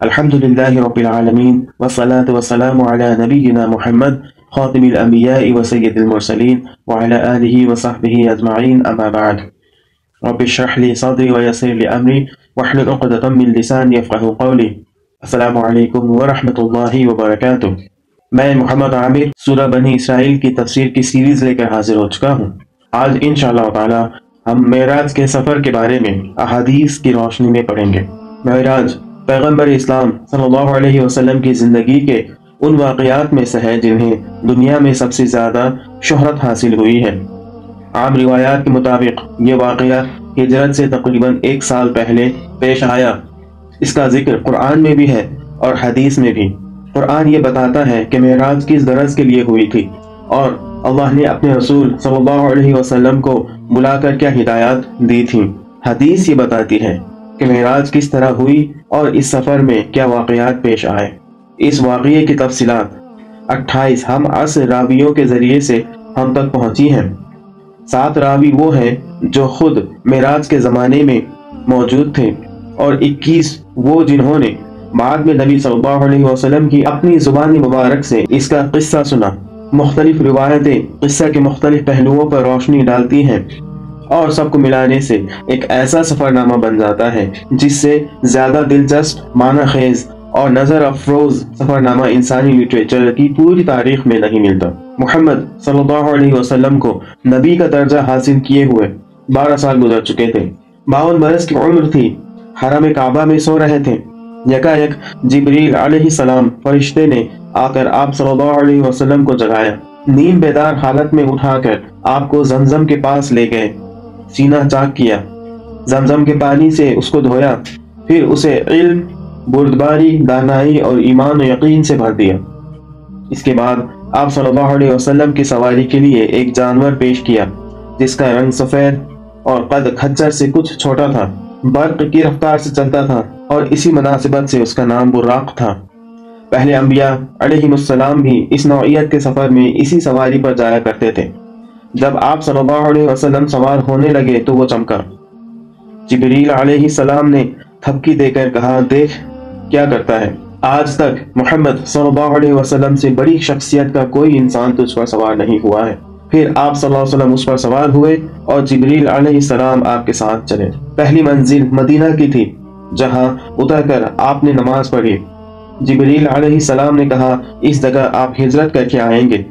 الحمد لله رب العالمين، والصلاة والسلام على نبينا محمد، خاتم الأنبياء وسيد المرسلين، وعلى آله وصحبه أجمعين، أما بعد. رب اشرح لي صدري ويسر لي أمري، واحلل عقدة من لساني يفقه قولي. السلام عليكم ورحمة الله وبركاته. میں محمد عامر، سورہ بنی اسرائیل کی تفسیر کی سیریز لے کر حاضر ہو چکا ہوں۔ آج انشاءاللہ تعالی ہم معراج کے سفر کے بارے میں، احادیث کی روشنی میں پڑھیں گے۔ معراج پیغمبر اسلام صلی اللہ علیہ وسلم کی زندگی کے ان واقعات میں سے ہے جنہیں دنیا میں سب سے زیادہ شہرت حاصل ہوئی ہے۔ عام روایات کے مطابق یہ واقعہ ہجرت سے تقریباً ایک سال پہلے پیش آیا۔ اس کا ذکر قرآن میں بھی ہے اور حدیث میں بھی۔ قرآن یہ بتاتا ہے کہ معراج کس درز کے لیے ہوئی تھی اور اللہ نے اپنے رسول صلی اللہ علیہ وسلم کو بلا کر کیا ہدایات دی تھی حدیث یہ بتاتی ہے کہ معراج کس طرح ہوئی اور اس سفر میں کیا واقعات پیش آئے۔ اس واقعے کی تفصیلات اٹھائیس۔ ہم عصر راویوں کے ذریعے سے ہم تک پہنچی ہیں۔ سات راوی وہ ہیں جو خود معراج کے زمانے میں موجود تھے اور اکیس وہ جنہوں نے بعد میں نبی صلی اللہ علیہ وسلم کی اپنی زبانی مبارک سے اس کا قصہ سنا۔ مختلف روایتیں قصہ کے مختلف پہلوؤں پر روشنی ڈالتی ہیں۔ اور سب کو ملانے سے ایک ایسا سفر نامہ بن جاتا ہے جس سے زیادہ دلچسپ، معنی خیز اور نظر افروز سفر نامہ انسانی لٹریچر کی پوری تاریخ میں نہیں ملتا۔ محمد صلی اللہ علیہ وسلم کو نبی کا درجہ حاصل کیے ہوئے بارہ سال گزر چکے تھے۔ باون برس کی عمر تھی۔ حرم کعبہ میں سو رہے تھے۔ یکا یک جبریل علیہ السلام فرشتے نے آ کر آپ صلی اللہ علیہ وسلم کو جگایا۔ نیم بیدار حالت میں اٹھا کر آپ کو زمزم کے پاس لے گئے۔ سینہ چاک کیا۔ زمزم کے پانی سے اس کو دھویا، پھر اسے علم، بردباری، دانائی اور ایمان و یقین سے بھر دیا۔ اس کے بعد آپ صلی اللہ علیہ وسلم کی سواری کے لیے ایک جانور پیش کیا، جس کا رنگ سفید اور قد کھچر سے کچھ چھوٹا تھا، برق کی رفتار سے چلتا تھا اور اسی مناسبت سے اس کا نام براق تھا۔ پہلے انبیاء علیہ السلام بھی اس نوعیت کے سفر میں اسی سواری پر جایا کرتے تھے۔ جب آپ صلی اللہ علیہ وسلم سوار ہونے لگے تو وہ چمکا۔ جبریل علیہ السلام نے تھپکی دے کر کہا، دیکھ کیا کرتا ہے۔ آج تک محمد صلی اللہ علیہ وسلم سے بڑی شخصیت کا کوئی انسان تجھ پر سوار نہیں ہوا ہے۔ پھر آپ صلی اللہ علیہ وسلم اس پر سوار ہوئے اور جبریل علیہ السلام آپ کے ساتھ چلے۔ پہلی منزل مدینہ کی تھی، جہاں اتر کر آپ نے نماز پڑھی۔ جبریل علیہ السلام نے کہا، اس جگہ آپ ہجرت کر کے آئیں گے۔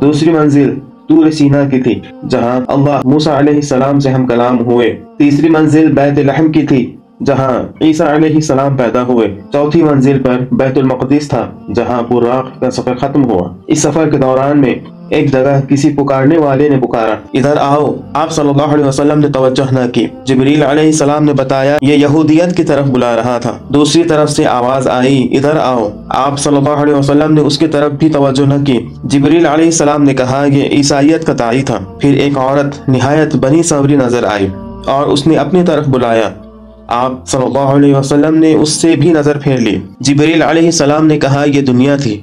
دوسری منزل تور سینا کی تھی، جہاں اللہ موسیٰ علیہ السلام سے ہم کلام ہوئے۔ تیسری منزل بیت لحم کی تھی۔ جہاں عیسیٰ علیہ السلام پیدا ہوئے۔ چوتھی منزل پر بیت المقدس تھا، جہاں براق کا سفر ختم ہوا۔ اس سفر کے دوران میں ایک جگہ کسی پکارنے والے نے پکارا۔ ادھر آؤ، آپ صلی اللہ علیہ وسلم نے توجہ نہ کی۔ جبریل علیہ السلام نے بتایا، یہ یہودیت کی طرف بلا رہا تھا۔ دوسری طرف سے آواز آئی، ادھر آؤ۔ آپ صلی اللہ علیہ وسلم نے اس کی طرف بھی توجہ نہ کی۔ جبریل علیہ السلام نے کہا، یہ عیسائیت کا دائی تھا۔ پھر ایک عورت نہایت بنی صبری نظر آئی اور اس نے اپنی طرف بلایا۔ آپ صلی اللہ علیہ وسلم نے اس سے بھی نظر پھیر لی۔ جبریل علیہ السلام نے کہا، یہ دنیا تھی۔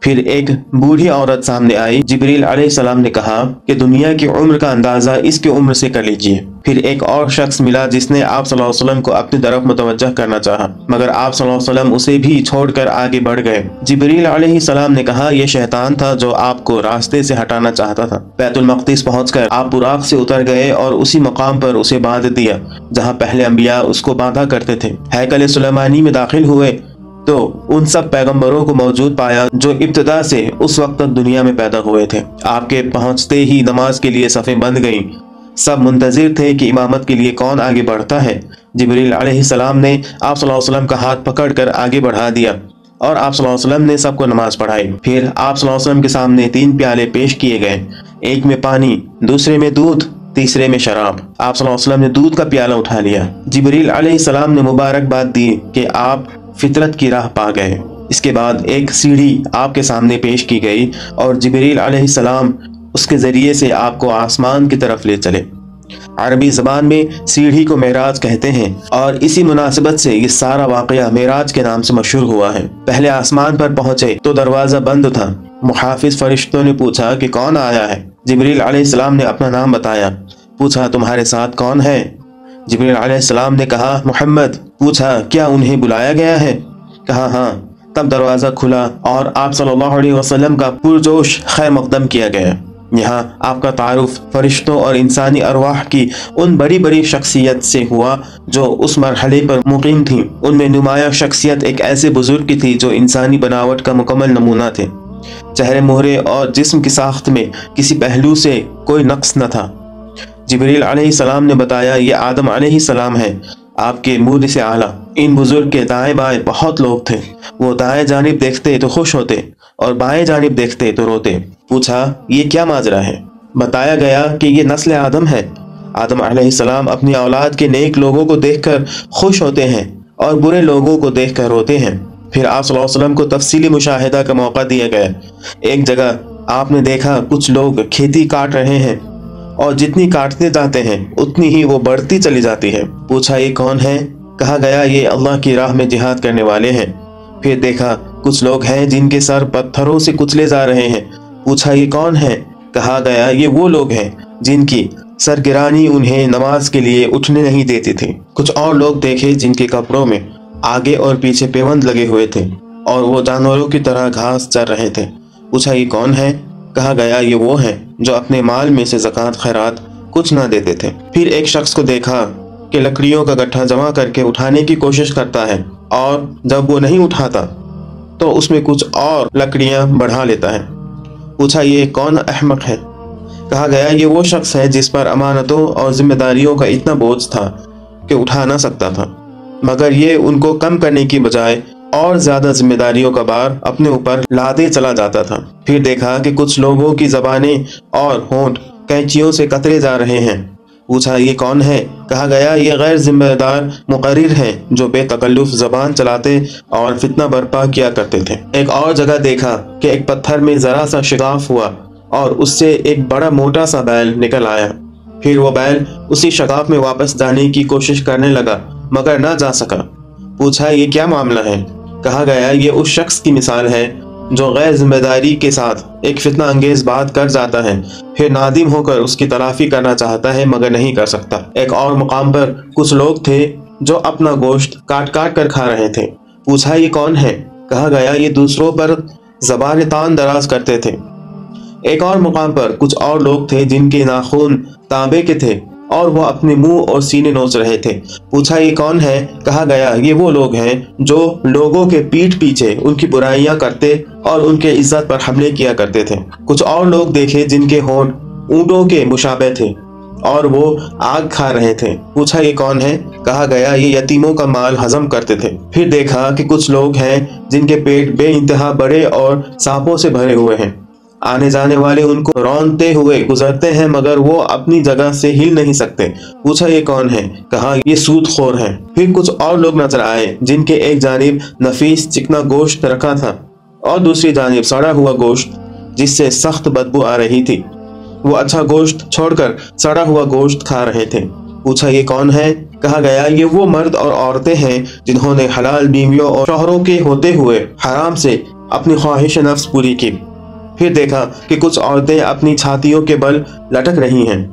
پھر ایک بوڑھی عورت سامنے آئی۔ جبریل علیہ السلام نے کہا کہ دنیا کی عمر کا اندازہ اس کی عمر سے کر لیجیے۔ پھر ایک اور شخص ملا جس نے آپ صلی اللہ علیہ وسلم کو اپنی طرف متوجہ کرنا چاہا، مگر آپ صلی اللہ علیہ وسلم اسے بھی چھوڑ کر آگے بڑھ گئے۔ جبریل علیہ السلام نے کہا، یہ شیطان تھا جو آپ کو راستے سے ہٹانا چاہتا تھا۔ بیت المقدس پہنچ کر آپ براق سے اتر گئے اور اسی مقام پر اسے باندھ دیا، جہاں پہلے انبیاء اس کو باندھا کرتے تھے۔ ہیکل سلیمانی میں داخل ہوئے تو ان سب پیغمبروں کو موجود پایا جو ابتدا سے اس وقت تک دنیا میں پیدا ہوئے تھے۔ آپ کے پہنچتے ہی نماز کے لیے صفیں بند گئیں۔ سب منتظر تھے کہ امامت کے لیے کون آگے بڑھتا ہے۔ جبریل علیہ السلام نے آپ صلی اللہ علیہ وسلم کا ہاتھ پکڑ کر آگے بڑھا دیا اور آپ صلی اللہ علیہ وسلم نے سب کو نماز پڑھائی۔ پھر آپ صلی اللہ علیہ وسلم کے سامنے تین پیالے پیش کیے گئے۔ ایک میں پانی، دوسرے میں دودھ، تیسرے میں شراب۔ آپ صلی اللہ علیہ وسلم نے دودھ کا پیالہ اٹھا لیا۔ جبریل علیہ السلام نے مبارک بات دی کہ آپ فطرت کی راہ پا گئے۔ اس کے بعد ایک سیڑھی آپ کے سامنے پیش کی گئی اور جبریل علیہ السلام اس کے ذریعے سے آپ کو آسمان کی طرف لے چلے۔ عربی زبان میں سیڑھی کو معراج کہتے ہیں اور اسی مناسبت سے یہ سارا واقعہ معراج کے نام سے مشہور ہوا ہے۔ پہلے آسمان پر پہنچے تو دروازہ بند تھا۔ محافظ فرشتوں نے پوچھا کہ کون آیا ہے؟ جبریل علیہ السلام نے اپنا نام بتایا۔ پوچھا تمہارے ساتھ کون ہے؟ جبریل علیہ السلام نے کہا، محمد، پوچھا، کیا انہیں بلایا گیا ہے؟ کہا ہاں۔ تب دروازہ کھلا اور آپ صلی اللہ علیہ وسلم کا پرجوش خیر مقدم کیا گیا۔ یہاں آپ کا تعارف فرشتوں اور انسانی ارواح کی ان بڑی بڑی شخصیت سے ہوا جو اس مرحلے پر مقیم تھیں۔ ان میں نمایاں شخصیت ایک ایسے بزرگ کی تھی جو انسانی بناوٹ کا مکمل نمونہ تھے۔ چہرے مہرے اور جسم کی ساخت میں کسی پہلو سے کوئی نقص نہ تھا۔ جبریل علیہ السلام نے بتایا، یہ آدم علیہ السلام ہے آپ کے مور سے اعلیٰ۔ ان بزرگ کے دائیں بائیں بہت لوگ تھے۔ وہ دائیں جانب دیکھتے تو خوش ہوتے۔ اور بائیں جانب دیکھتے تو روتے۔ پوچھا، یہ کیا ماجرا ہے؟ بتایا گیا کہ یہ نسل آدم ہے۔ آدم علیہ السلام اپنی اولاد کے نیک لوگوں کو دیکھ کر خوش ہوتے ہیں اور برے لوگوں کو دیکھ کر روتے ہیں۔ پھر آپ صلی اللہ علیہ وسلم کو تفصیلی مشاہدہ کا موقع دیا گیا۔ ایک جگہ آپ نے دیکھا کچھ لوگ کھیتی کاٹ رہے ہیں اور جتنی کاٹتے جاتے ہیں، اتنی ہی وہ بڑھتی چلی جاتی ہے۔ پوچھا، یہ کون ہے؟ کہا گیا، یہ اللہ کی راہ میں جہاد کرنے والے ہیں۔ پھر دیکھا کچھ لوگ ہیں جن کے سر پتھروں سے کچلے جا رہے ہیں۔ پوچھا، یہ کون ہے کہا گیا، یہ وہ لوگ ہیں جن کی سرگرانی انہیں نماز کے لیے اٹھنے نہیں دیتی تھی کچھ اور لوگ دیکھے جن کے کپڑوں میں آگے اور پیچھے پیوند لگے ہوئے تھے اور وہ جانوروں کی طرح گھاس چر رہے تھے۔ پوچھا، یہ کون ہے کہا گیا، یہ وہ ہیں جو اپنے مال میں سے زکوٰۃ، خیرات کچھ نہ دیتے تھے۔ پھر ایک شخص کو دیکھا کہ لکڑیوں کا گٹھا جمع کر کے اٹھانے کی کوشش کرتا ہے اور جب وہ نہیں اٹھاتا تو اس میں کچھ اور لکڑیاں بڑھا لیتا ہے۔ پوچھا یہ کون احمق ہے؟ کہا گیا یہ وہ شخص ہے جس پر امانتوں اور ذمہ داریوں کا اتنا بوجھ تھا کہ اٹھا نہ سکتا تھا۔ مگر یہ ان کو کم کرنے کی بجائے اور زیادہ ذمہ داریوں کا بار اپنے اوپر لادے چلا جاتا تھا۔ پھر دیکھا کہ کچھ لوگوں کی زبانیں اور ہونٹ کینچیوں سے قطرے جا رہے ہیں۔ پوچھا، یہ کون ہے؟ کہا گیا، یہ غیر ذمہ دار مقرر ہیں جو بے تکلف زبان چلاتے اور فتنہ برپا کیا کرتے تھے۔ ایک اور جگہ دیکھا کہ ایک پتھر میں ذرا سا شگاف ہوا اور اس سے ایک بڑا موٹا سا بیل نکل آیا۔ پھر وہ بیل اسی شگاف میں واپس جانے کی کوشش کرنے لگا، مگر نہ جا سکا۔ پوچھا، یہ کیا معاملہ ہے؟ کہا گیا، یہ اس شخص کی مثال ہے جو غیر ذمہ داری کے ساتھ ایک فتنہ انگیز بات کر جاتا ہے، پھر نادم ہو کر اس کی تلافی کرنا چاہتا ہے مگر نہیں کر سکتا۔ ایک اور مقام پر کچھ لوگ تھے جو اپنا گوشت کاٹ کاٹ کر کھا رہے تھے۔ پوچھا، یہ کون ہے؟ کہا گیا، یہ دوسروں پر زبان تان دراز کرتے تھے۔ ایک اور مقام پر کچھ اور لوگ تھے جن کے ناخون تانبے کے تھے۔ اور وہ اپنے منہ اور سینے نوچ رہے تھے۔ پوچھا، یہ کون ہے؟ کہا گیا، یہ وہ لوگ ہیں جو لوگوں کے پیٹ پیچھے ان کی برائیاں کرتے اور ان کے عزت پر حملے کیا کرتے تھے۔ کچھ اور لوگ دیکھے جن کے ہونٹ اونٹوں کے مشابہ تھے اور وہ آگ کھا رہے تھے۔ پوچھا، یہ کون ہے؟ کہا گیا، یہ یتیموں کا مال ہضم کرتے تھے۔ پھر دیکھا کہ کچھ لوگ ہیں جن کے پیٹ بے انتہا بڑے اور سانپوں سے بھرے ہوئے ہیں۔ آنے جانے والے ان کو رونتے ہوئے گزرتے ہیں، مگر وہ اپنی جگہ سے ہل نہیں سکتے۔ پوچھا یہ کون ہے؟ کہا، یہ سود خور ہے پھر کچھ اور لوگ نظر آئے، جن کے ایک جانب نفیس چکنا گوشت رکھا تھا، اور دوسری جانب سڑا ہوا گوشت، جس سے سخت بدبو آ رہی تھی۔ وہ اچھا گوشت چھوڑ کر سڑا ہوا گوشت کھا رہے تھے۔ پوچھا، یہ کون ہے؟ کہا گیا، یہ وہ مرد اور عورتیں ہیں جنہوں نے حلال بیویوں اور شوہروں کے ہوتے ہوئے حرام سے اپنی خواہش نفس پوری کی۔ پھر دیکھا کہ کچھ عورتیں اپنی چھاتیوں کے بل لٹک رہی ہیں۔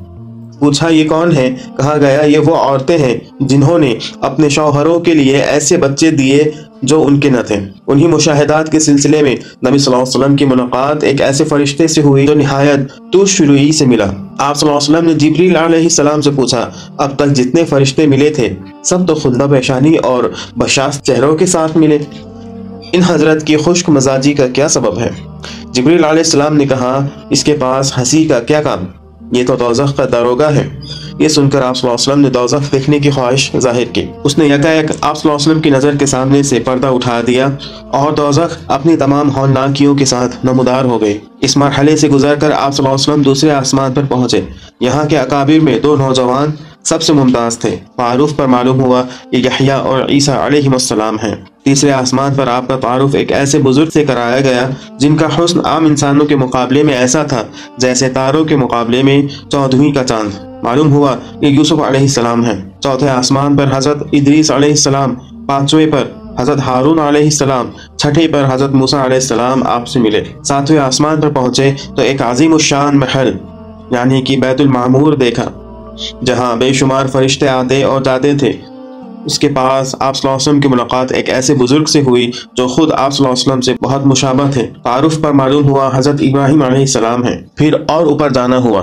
پوچھا، یہ کون ہے کہا گیا، یہ وہ عورتیں ہیں جنہوں نے اپنے شوہروں کے لیے ایسے بچے دیے جو ان کے نہ تھے۔ انہی مشاہدات کے سلسلے میں نبی صلی اللہ علیہ وسلم کی ملاقات ایک ایسے فرشتے سے ہوئی جو نہایت تو شروعی سے ملا۔ آپ صلی اللہ علیہ وسلم نے جبریل علیہ السلام سے پوچھا، اب تک جتنے فرشتے ملے تھے، سب تو خلدہ پیشانی اور بشاست چہروں کے ساتھ ملے۔ ان حضرت کی خشک مزاجی کا کیا سبب ہے؟ جبریل علیہ السلام نے کہا، اس کے پاس ہنسی کا کیا کام؟ یہ تو دوزخ کا داروگا ہے۔ یہ سن کر آپ صلی اللہ علیہ وسلم نے دوزخ دیکھنے کی خواہش ظاہر کی۔ اس نے یکا یک آپ صلی اللہ علیہ وسلم کی نظر کے سامنے سے پردہ اٹھا دیا اور دوزخ اپنی تمام ہونناکیوں کے ساتھ نمودار ہو گئی اس مرحلے سے گزر کر آپ صلی اللہ علیہ وسلم دوسرے آسمان پر پہنچے۔ یہاں کے اکابر میں دو نوجوان سب سے ممتاز تھے۔ معروف پر معلوم ہوا یہ یحییٰ اور عیسیٰ علیہ السلام ہیں۔ تیسرے آسمان پر آپ کا تعارف ایک ایسے بزرگ سے کرایا گیا جن کا حسن عام انسانوں کے مقابلے میں ایسا تھا جیسے تاروں کے مقابلے میں چودھویں کا چاند۔ معلوم ہوا کہ یوسف علیہ السلام ہیں۔ چوتھے آسمان پر حضرت ادریس علیہ السلام، پانچویں پر حضرت ہارون علیہ السلام، چھٹے پر حضرت موسیٰ علیہ السلام آپ سے ملے۔ ساتویں آسمان پر پہنچے تو ایک عظیم الشان محل یعنی کہ بیت المعمور دیکھا، جہاں بے شمار فرشتے آتے اور جاتے تھے۔ اس کے پاس آپ صلی اللہ علیہ وسلم کی ملاقات ایک ایسے بزرگ سے ہوئی جو خود آپ صلی اللہ علیہ وسلم سے بہت مشابہ تھے۔ تعارف پر معلوم ہوا حضرت ابراہیم علیہ السلام ہے پھر اور اوپر جانا ہوا۔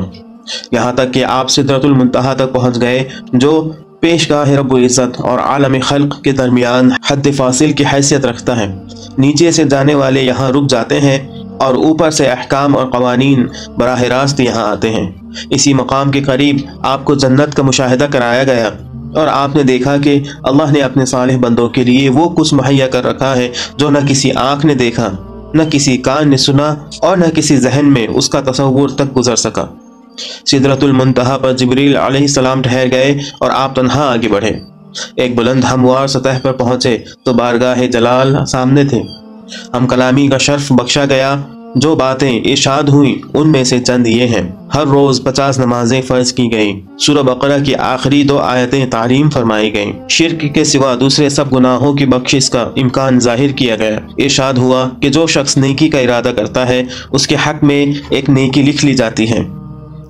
یہاں تک کہ آپ صدرت المنتہا تک پہنچ گئے جو پیش گاہ رب العزت اور عالم خلق کے درمیان حد فاصل کی حیثیت رکھتا ہے۔ نیچے سے جانے والے یہاں رک جاتے ہیں اور اوپر سے احکام اور قوانین براہ راست یہاں آتے ہیں۔ اسی مقام کے قریب آپ کو جنت کا مشاہدہ کرایا گیا۔ اور آپ نے دیکھا کہ اللہ نے اپنے صالح بندوں کے لیے وہ کچھ مہیا کر رکھا ہے جو نہ کسی آنکھ نے دیکھا، نہ کسی کان نے سنا اور نہ کسی ذہن میں اس کا تصور تک گزر سکا۔ سدرت المنتہا پر جبریل علیہ السلام ٹھہر گئے اور آپ تنہا آگے بڑھے۔ ایک بلند ہموار سطح پر پہنچے تو بارگاہ جلال سامنے تھے۔ ہم کلامی کا شرف بخشا گیا، جو باتیں ارشاد ہوئیں ان میں سے چند یہ ہیں۔ ہر روز پچاس نمازیں فرض کی گئیں۔ سورہ بقرہ کی آخری دو آیتیں تعلیم فرمائی گئیں۔ شرک کے سوا دوسرے سب گناہوں کی بخشش کا امکان ظاہر کیا گیا۔ ارشاد ہوا کہ جو شخص نیکی کا ارادہ کرتا ہے، اس کے حق میں ایک نیکی لکھ لی جاتی ہے۔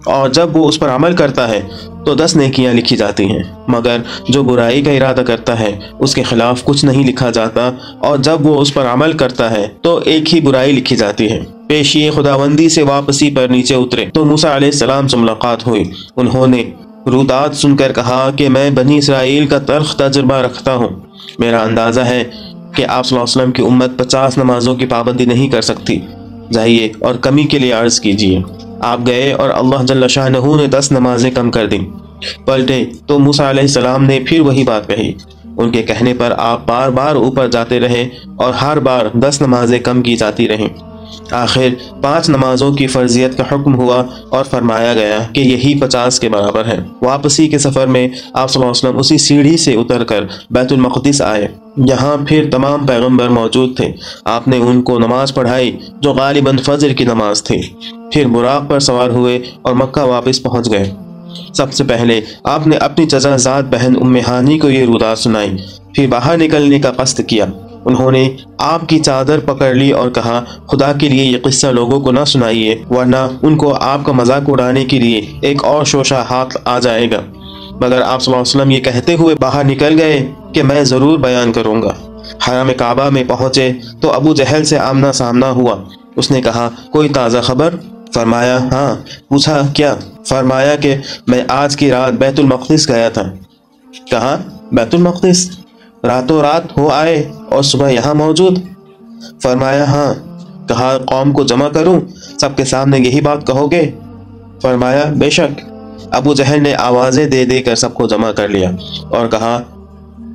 اور جب وہ اس پر عمل کرتا ہے تو دس نیکیاں لکھی جاتی ہیں۔ مگر جو برائی کا ارادہ کرتا ہے، اس کے خلاف کچھ نہیں لکھا جاتا اور جب وہ اس پر عمل کرتا ہے، تو ایک ہی برائی لکھی جاتی ہے۔ پیشی خداوندی سے واپسی پر نیچے اترے۔ تو موسیٰ علیہ السلام سے ملاقات ہوئی۔ انہوں نے رودات سن کر کہا کہ میں بنی اسرائیل کا ترخ تجربہ رکھتا ہوں۔ میرا اندازہ ہے کہ آپ صلی اللہ علیہ وسلم کی امت پچاس نمازوں کی پابندی نہیں کر سکتی۔ جائیے اور کمی کے لیے عرض کیجیے۔ آپ گئے اور اللہ جل شاہ نے دس نمازیں کم کر دیں۔ پلٹے تو موسیٰ علیہ السلام نے پھر وہی بات کہی۔ ان کے کہنے پر آپ بار بار اوپر جاتے رہے اور ہر بار دس نمازیں کم کی جاتی رہیں۔ آخر پانچ نمازوں کی فرضیت کا حکم ہوا اور فرمایا گیا کہ یہی پچاس کے برابر ہے واپسی کے سفر میں آپ صلی اللہ علیہ وسلم اسی سیڑھی سے اتر کر بیت المقدس آئے۔ یہاں پھر تمام پیغمبر موجود تھے۔ آپ نے ان کو نماز پڑھائی جو غالباً فجر کی نماز تھی۔ پھر براق پر سوار ہوئے اور مکہ واپس پہنچ گئے۔ سب سے پہلے آپ نے اپنی چچا ذات بہن امہانی کو یہ رودا سنائی، پھر باہر نکلنے کا قصد کیا۔ انہوں نے آپ کی چادر پکڑ لی اور کہا، خدا کے لیے یہ قصہ لوگوں کو نہ سنائیے، ورنہ ان کو آپ کا مذاق اڑانے کے لیے ایک اور شوشہ ہاتھ آ جائے گا۔ مگر آپ صلی اللہ علیہ وسلم یہ کہتے ہوئے باہر نکل گئے کہ میں ضرور بیان کروں گا۔ حرام کعبہ میں پہنچے تو ابو جہل سے آمنا سامنا ہوا۔ اس نے کہا، کوئی تازہ خبر؟ فرمایا ہاں پوچھا، کیا؟ فرمایا کہ میں آج کی رات بیت المقدس گیا تھا۔ کہا بیت المقدس۔ راتوں رات ہو آئے اور صبح یہاں موجود۔ فرمایا ہاں کہا، قوم کو جمع کروں، سب کے سامنے یہی بات کہو گے۔ فرمایا، بے شک۔ ابو جہل نے آوازیں دے دے کر سب کو جمع کر لیا اور کہا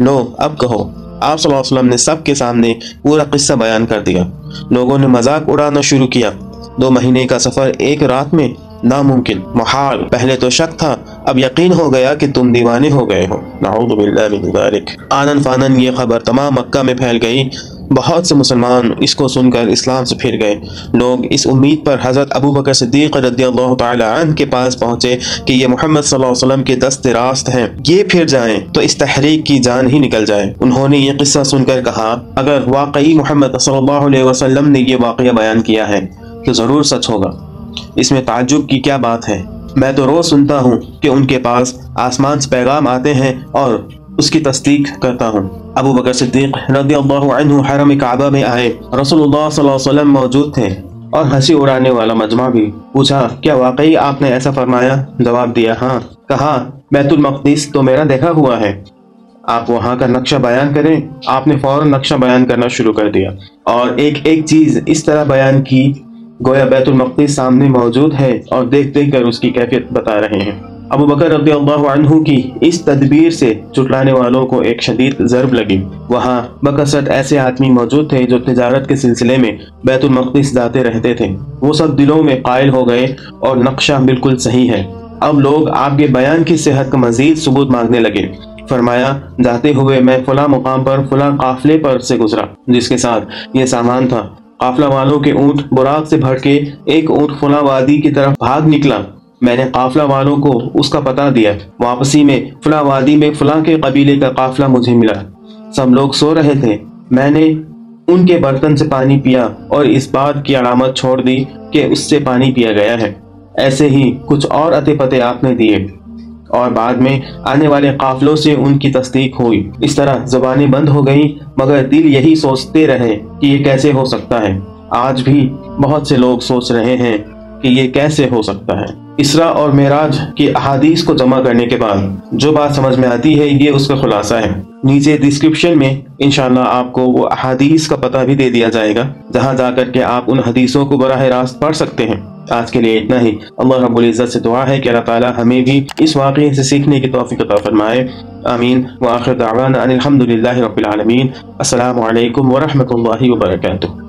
لو اب کہو۔ آپ صلی اللہ علیہ وسلم نے سب کے سامنے پورا قصہ بیان کر دیا۔ لوگوں نے مذاق اڑانا شروع کیا۔ دو مہینے کا سفر ایک رات میں ناممکن۔ محال، پہلے تو شک تھا، اب یقین ہو گیا کہ تم دیوانے ہو گئے ہو۔ نعوذ باللہ من ذالک۔ آنن فانن، یہ خبر تمام مکہ میں پھیل گئی۔ بہت سے مسلمان اس کو سن کر اسلام سے پھر گئے۔ لوگ اس امید پر حضرت ابو بکر صدیق رضی اللہ تعالی عنہ کے پاس پہنچے کہ یہ محمد صلی اللہ علیہ وسلم کے دست راست ہیں۔ یہ پھر جائیں تو اس تحریک کی جان ہی نکل جائے۔ انہوں نے یہ قصہ سن کر کہا، اگر واقعی محمد صلی اللہ علیہ وسلم نے یہ واقعہ بیان کیا ہے تو ضرور سچ ہوگا۔ اس میں تعجب کی کیا بات ہے؟ میں تو روز سنتا ہوں کہ ان کے پاس آسمان سے پیغام آتے ہیں اور اس کی تصدیق کرتا ہوں۔ ابو بکر صدیق رضی اللہ عنہ حرم کعبہ میں آئے۔ رسول اللہ صلی اللہ علیہ وسلم موجود تھے۔ اور ہنسی اڑانے والا مجمع بھی پوچھا، کیا واقعی آپ نے ایسا فرمایا؟ جواب دیا ہاں۔ کہا، بیت المقدس تو میرا دیکھا ہوا ہے۔ آپ وہاں کا نقشہ بیان کریں۔ آپ نے فوراً نقشہ بیان کرنا شروع کر دیا۔ اور ایک ایک چیز اس طرح بیان کی گویا بیت المقدس سامنے موجود ہے اور دیکھ دیکھ کر اس کی کیفیت بتا رہے ہیں۔ ابو بکر رضی اللہ عنہ کی اس تدبیر سے چٹلانے والوں کو ایک شدید ضرب لگی۔ وہاں بکثرت ایسے آدمی موجود تھے جو تجارت کے سلسلے میں بیت المقدس جاتے رہتے تھے۔ وہ سب دلوں میں قائل ہو گئے اور نقشہ بالکل صحیح ہے۔ اب لوگ آپ کے بیان کی صحت کا مزید ثبوت مانگنے لگے۔ فرمایا، جاتے ہوئے میں فلاں مقام پر، فلاں قافلے پر سے گزرا، جس کے ساتھ یہ سامان تھا۔ قافلہ والوں کے اونٹ براق سے بھڑ کے ایک اونٹ فلاں وادی کی طرف بھاگ نکلا۔ میں نے قافلہ والوں کو اس کا پتہ دیا۔ واپسی میں فلاں وادی میں فلاں کے قبیلے کا قافلہ مجھے ملا۔ سب لوگ سو رہے تھے۔ میں نے ان کے برتن سے پانی پیا اور اس بات کی علامت چھوڑ دی کہ اس سے پانی پیا گیا ہے۔ ایسے ہی کچھ اور اتے پتے آپ نے دیے۔ اور بعد میں آنے والے قافلوں سے ان کی تصدیق ہوئی۔ اس طرح زبانیں بند ہو گئیں، مگر دل یہی سوچتے رہے کہ یہ کیسے ہو سکتا ہے۔ آج بھی بہت سے لوگ سوچ رہے ہیں کہ یہ کیسے ہو سکتا ہے۔ اسرا اور معراج کی احادیث کو جمع کرنے کے بعد جو بات سمجھ میں آتی ہے، یہ اس کا خلاصہ ہے۔ نیچے ڈسکرپشن میں انشاءاللہ آپ کو وہ احادیث کا پتہ بھی دے دیا جائے گا، جہاں جا کر کے آپ ان حدیثوں کو براہ راست پڑھ سکتے ہیں۔ آج کے لیے اتنا ہی۔ اللہ رب العزت سے دعا ہے کہ اللہ تعالی ہمیں بھی اس واقعے سے سیکھنے کی توفیق عطا فرمائے۔ آمین۔ وآخر دعوانا ان الحمدللہ رب العالمین۔ السلام علیکم ورحمۃ اللہ وبرکاتہ۔